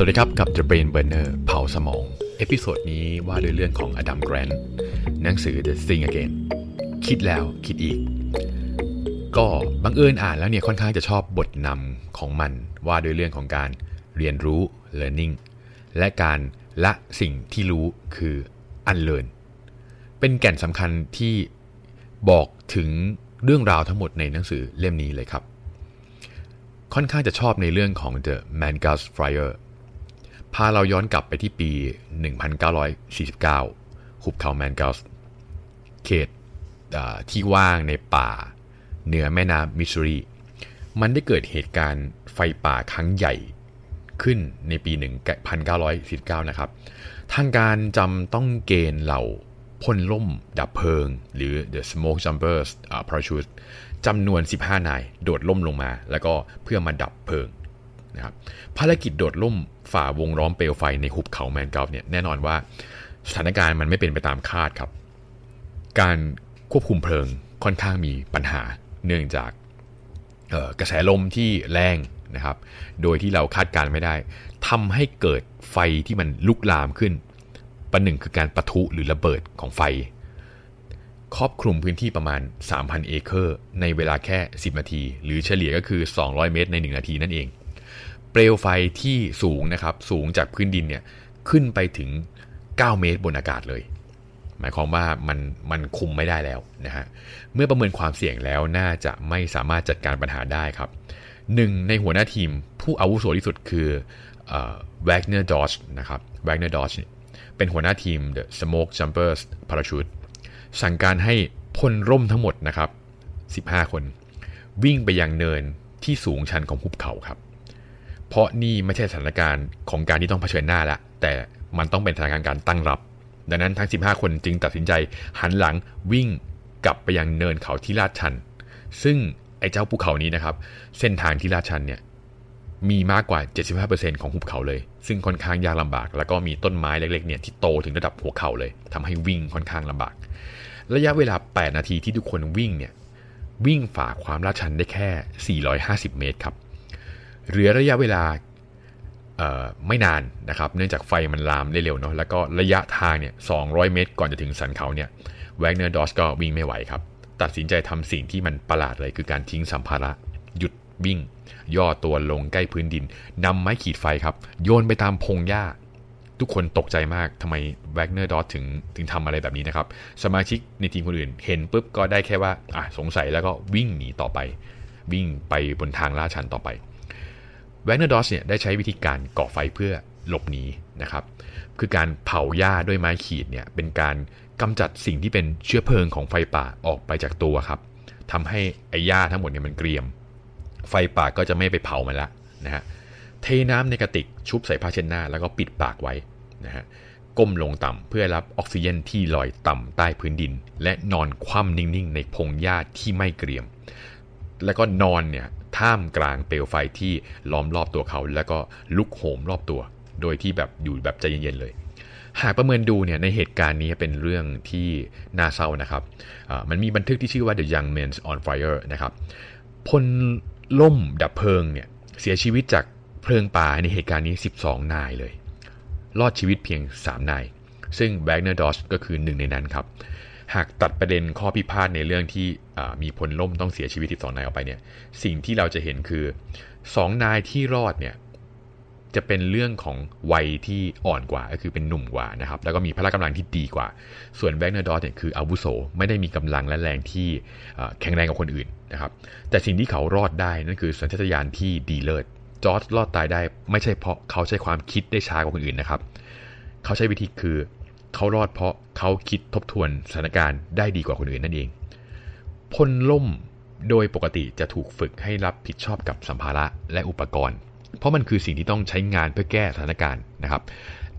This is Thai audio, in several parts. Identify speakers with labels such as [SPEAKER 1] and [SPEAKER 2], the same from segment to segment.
[SPEAKER 1] สวัสดีครับกับ The Brain Burner เผาสมอง episode นี้ว่าด้วยเรื่องของอดัมแกรนต์หนังสือ Think Again คิดแล้วคิดอีก ก็บังเอิญอ่านแล้วเนี่ยค่อนข้างจะชอบบทนำของมันว่าด้วยเรื่องของการเรียนรู้ learning และการละสิ่งที่รู้คือ unlearn เป็นแก่นสำคัญที่บอกถึงเรื่องราวทั้งหมดในหนังสือเล่มนี้เลยครับ ค่อนข้างจะชอบในเรื่องของ The Mangus Fire พาเราย้อนกลับไปที่ปี 1949 หุบเขาแมนกัสเขตที่ว่างในป่า เหนือแม่น้ำมิสซูรี มันได้เกิดเหตุการณ์ไฟป่าครั้งใหญ่ขึ้นในปี 1949 นะครับ ทางการจำต้องเกณฑ์เหล่าพ่นล่มดับเพลิง หรือ the smoke jumpers parachute จำนวน 15 นาย โดดล่มลงมา แล้วก็เพื่อมาดับเพลิง นะครับภารกิจโดดล่มฝ่าวงล้อมเปลวไฟในหุบเขาแมนกัฟเนี่ยแน่นอนว่าสถานการณ์มันไม่เป็นไปตามคาดครับ การควบคุมเพลิงค่อนข้างมีปัญหาเนื่องจากกระแสลมที่แรงนะครับ โดยที่เราคาดการไม่ได้ทำให้เกิดไฟที่มันลุกลามขึ้นประหนึ่งคือการปะทุหรือระเบิดของไฟ ครอบคลุมพื้นที่ประมาณ 3,000 เอเคอร์ ในเวลาแค่ 10 นาที หรือเฉลี่ยก็คือ 200 เมตรใน 1 นาทีนั่นเอง เปลวไฟที่สูงนะครับสูงจากพื้นดินเนี่ยขึ้นไปถึง 9 เมตรบนอากาศเลย หมายความว่ามันมันคุมไม่ได้แล้วนะฮะเมื่อประเมินความเสี่ยงแล้วน่าจะไม่สามารถจัดการปัญหาได้ครับหนึ่งในหัวหน้าทีมผู้อาวุโสที่สุดคือแวกเนอร์ดอชนะครับแวกเนอร์ดอชเป็นหัวหน้าทีม The Smoke Jumpers Parachute สั่งการให้พลร่มทั้งหมดนะครับ 15 คน วิ่งไปยังเนินที่สูงชันของภูเขาครับ เพราะนี่ไม่ใช่สถานการณ์ของการที่ต้องเผชิญหน้าละแต่มันต้องเป็นสถานการณ์การตั้งรับ ดังนั้นทั้ง 15 คนจึงตัดสินใจหันหลังวิ่งกลับไปยังเนินเขาที่ลาดชัน ซึ่งไอ้เจ้าภูเขานี้นะครับ เส้นทางที่ลาดชันเนี่ยมีมากกว่า 75%ของหุบเขาเลย ซึ่งค่อนข้างยากลำบาก แล้วก็มีต้นไม้เล็กๆเนี่ยที่โตถึงระดับหัวเข่าเลยทำให้วิ่งค่อนข้างลำบาก ระยะเวลา 8 นาทีที่ทุกคนวิ่งเนี่ยวิ่งฝ่าความลาดชันได้แค่ 450 เมตรครับ เหลือระยะเวลาไม่นานนะครับ เนื่องจากไฟมันลามได้เร็วเนาะแล้วก็ระยะทางเนี่ย200 เมตร ก่อนจะถึงสันเขาเนี่ยแวกเนอร์ดอสก็วิ่งไม่ไหวครับ ตัดสินใจทำสิ่งที่มันประหลาดเลยคือการทิ้งสัมภาระหยุดวิ่ง ย่อตัวลงใกล้พื้นดินนำไม้ขีดไฟครับ โยนไปตามพงหญ้า ทุกคนตกใจมากทำไมแวกเนอร์ดอทถึงถึงทำอะไรแบบนี้นะครับ สมาชิกในทีมคนอื่น เห็นปุ๊บก็ได้แค่ว่าอะสงสัยแล้วก็วิ่งหนีต่อไป วิ่งไปบนทางลาดชันต่อไป แวกเนอร์ดอสเนี่ยได้ใช้วิธีการก่อไฟเพื่อหลบหนีนะครับ คือการเผาหญ้าด้วยไม้ขีดเนี่ยเป็นการกำจัดสิ่งที่เป็นเชื้อเพลิงของไฟป่าออกไปจากตัวครับทำให้ไอ้หญ้าทั้งหมดเนี่ยมันเกรียม ไฟป่าก็จะไม่ไปเผามันละนะฮะเทน้ำในกระติกชุบใส่ผ้าเช็ดหน้า แล้วก็ปิดปากไว้นะฮะก้มลงต่ำเพื่อรับออกซิเจนที่ลอยต่ำใต้พื้นดิน และนอนคว่ำนิ่งๆ ในพงหญ้าที่ไม่เกรียม แล้วก็นอนเนี่ยท่ามกลางเปลวไฟที่ล้อมรอบตัวเขา แล้วก็ลุกโหมรอบตัว โดยที่แบบอยู่แบบใจเย็นๆเลย หากประเมินดูเนี่ยในเหตุการณ์นี้เป็นเรื่องที่น่าเศร้านะครับมันมีบันทึกที่ชื่อว่า The Young Men on Fire นะครับพลล่มดับเพลิงเนี่ยเสียชีวิตจากเพลิงป่าในเหตุการณ์นี้ 12 นายเลย รอดชีวิตเพียง 3 นาย ซึ่งแบกเนอร์ดอชก็คือหนึ่งในนั้นครับ หากตัดประเด็นข้อพิพาทในเรื่องที่มีพลล่มต้องเสียชีวิต 12 นายออกไปเนี่ยสิ่งที่เราจะเห็นคือ 2 นายที่รอดเนี่ยจะเป็นเรื่องของวัยที่อ่อนกว่า ก็คือเป็นหนุ่มกว่านะครับแล้วก็มีพละกำลังที่ดีกว่า ส่วนแวกเนอร์ดอสเนี่ยคืออาวุโสไม่ได้มีกำลังและแรงที่แข็งแรงกว่าคนอื่นนะครับแต่สิ่งที่เขารอดได้นั่นคือสัญชาตญาณที่ดีเลิศจอร์ดรอดตายได้ไม่ใช่เพราะเขาใช้ความคิดได้ช้ากว่าคนอื่นนะครับ เขาใช้วิธีคือ เขารอดเพราะเขาคิดทบทวนสถานการณ์ได้ดีกว่าคนอื่นนั่นเอง พลร่มโดยปกติจะถูกฝึกให้รับผิดชอบกับสัมภาระและอุปกรณ์ เพราะมันคือสิ่งที่ต้องใช้งานเพื่อแก้สถานการณ์นะครับ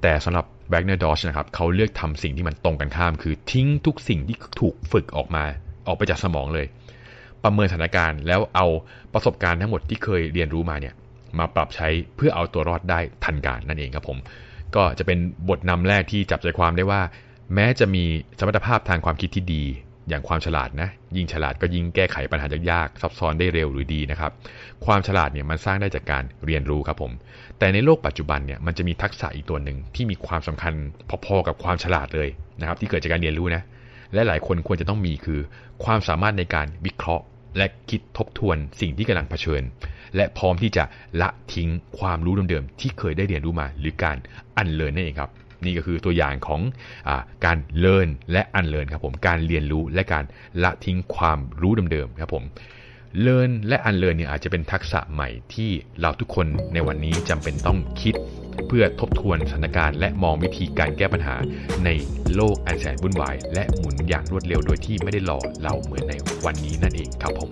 [SPEAKER 1] แต่สำหรับแวกเนอร์ดอชนะครับเขาเลือกทำสิ่งที่มันตรงกันข้าม คือทิ้งทุกสิ่งที่ถูกฝึกออกมาออกไปจากสมองเลย ประเมินสถานการณ์แล้วเอาประสบการณ์ทั้งหมดที่เคยเรียนรู้มาเนี่ยมาปรับใช้เพื่อเอาตัวรอดได้ทันการนั่นเองครับผม ก็จะเป็นบทนำแรกที่จับใจความได้ว่า แม้จะมีสมรรถภาพทางความคิดที่ดี อย่างความฉลาดนะ ยิ่งฉลาดก็ยิ่งแก้ไขปัญหายากๆซับซ้อนได้เร็วหรือดีนะครับ ความฉลาดเนี่ยมันสร้างได้จากการเรียนรู้ครับผม แต่ในโลกปัจจุบันเนี่ยมันจะมีทักษะอีกตัวหนึ่งที่มีความสำคัญพอๆกับความฉลาดเลยนะครับ ที่เกิดจากการเรียนรู้นะ และหลายคนควรจะต้องมีคือ ความสามารถในการวิเคราะห์ และคิดทบทวนสิ่งที่กำลังเผชิญ และพร้อมที่จะละทิ้งความรู้เดิมๆที่เคยได้เรียนรู้มา หรือการอันเลินนั่นเองครับ นี่ก็คือตัวอย่างของอการเลินและอันเลินครับผมการเรียนรู้และการละทิ้งความรู้เดิมๆครับผม เลินและอันเลินเนี่ยอาจจะเป็นทักษะใหม่ที่เราทุกคนในวันนี้จำเป็นต้องคิด เพื่อทบทวนสถานการณ์และมองวิธีการแก้ปัญหาในโลกอันแสนวุ่นวาย และหมุนอย่างรวดเร็วโดยที่ไม่ได้หล่อเราเหมือนในวันนี้นั่นเองครับผม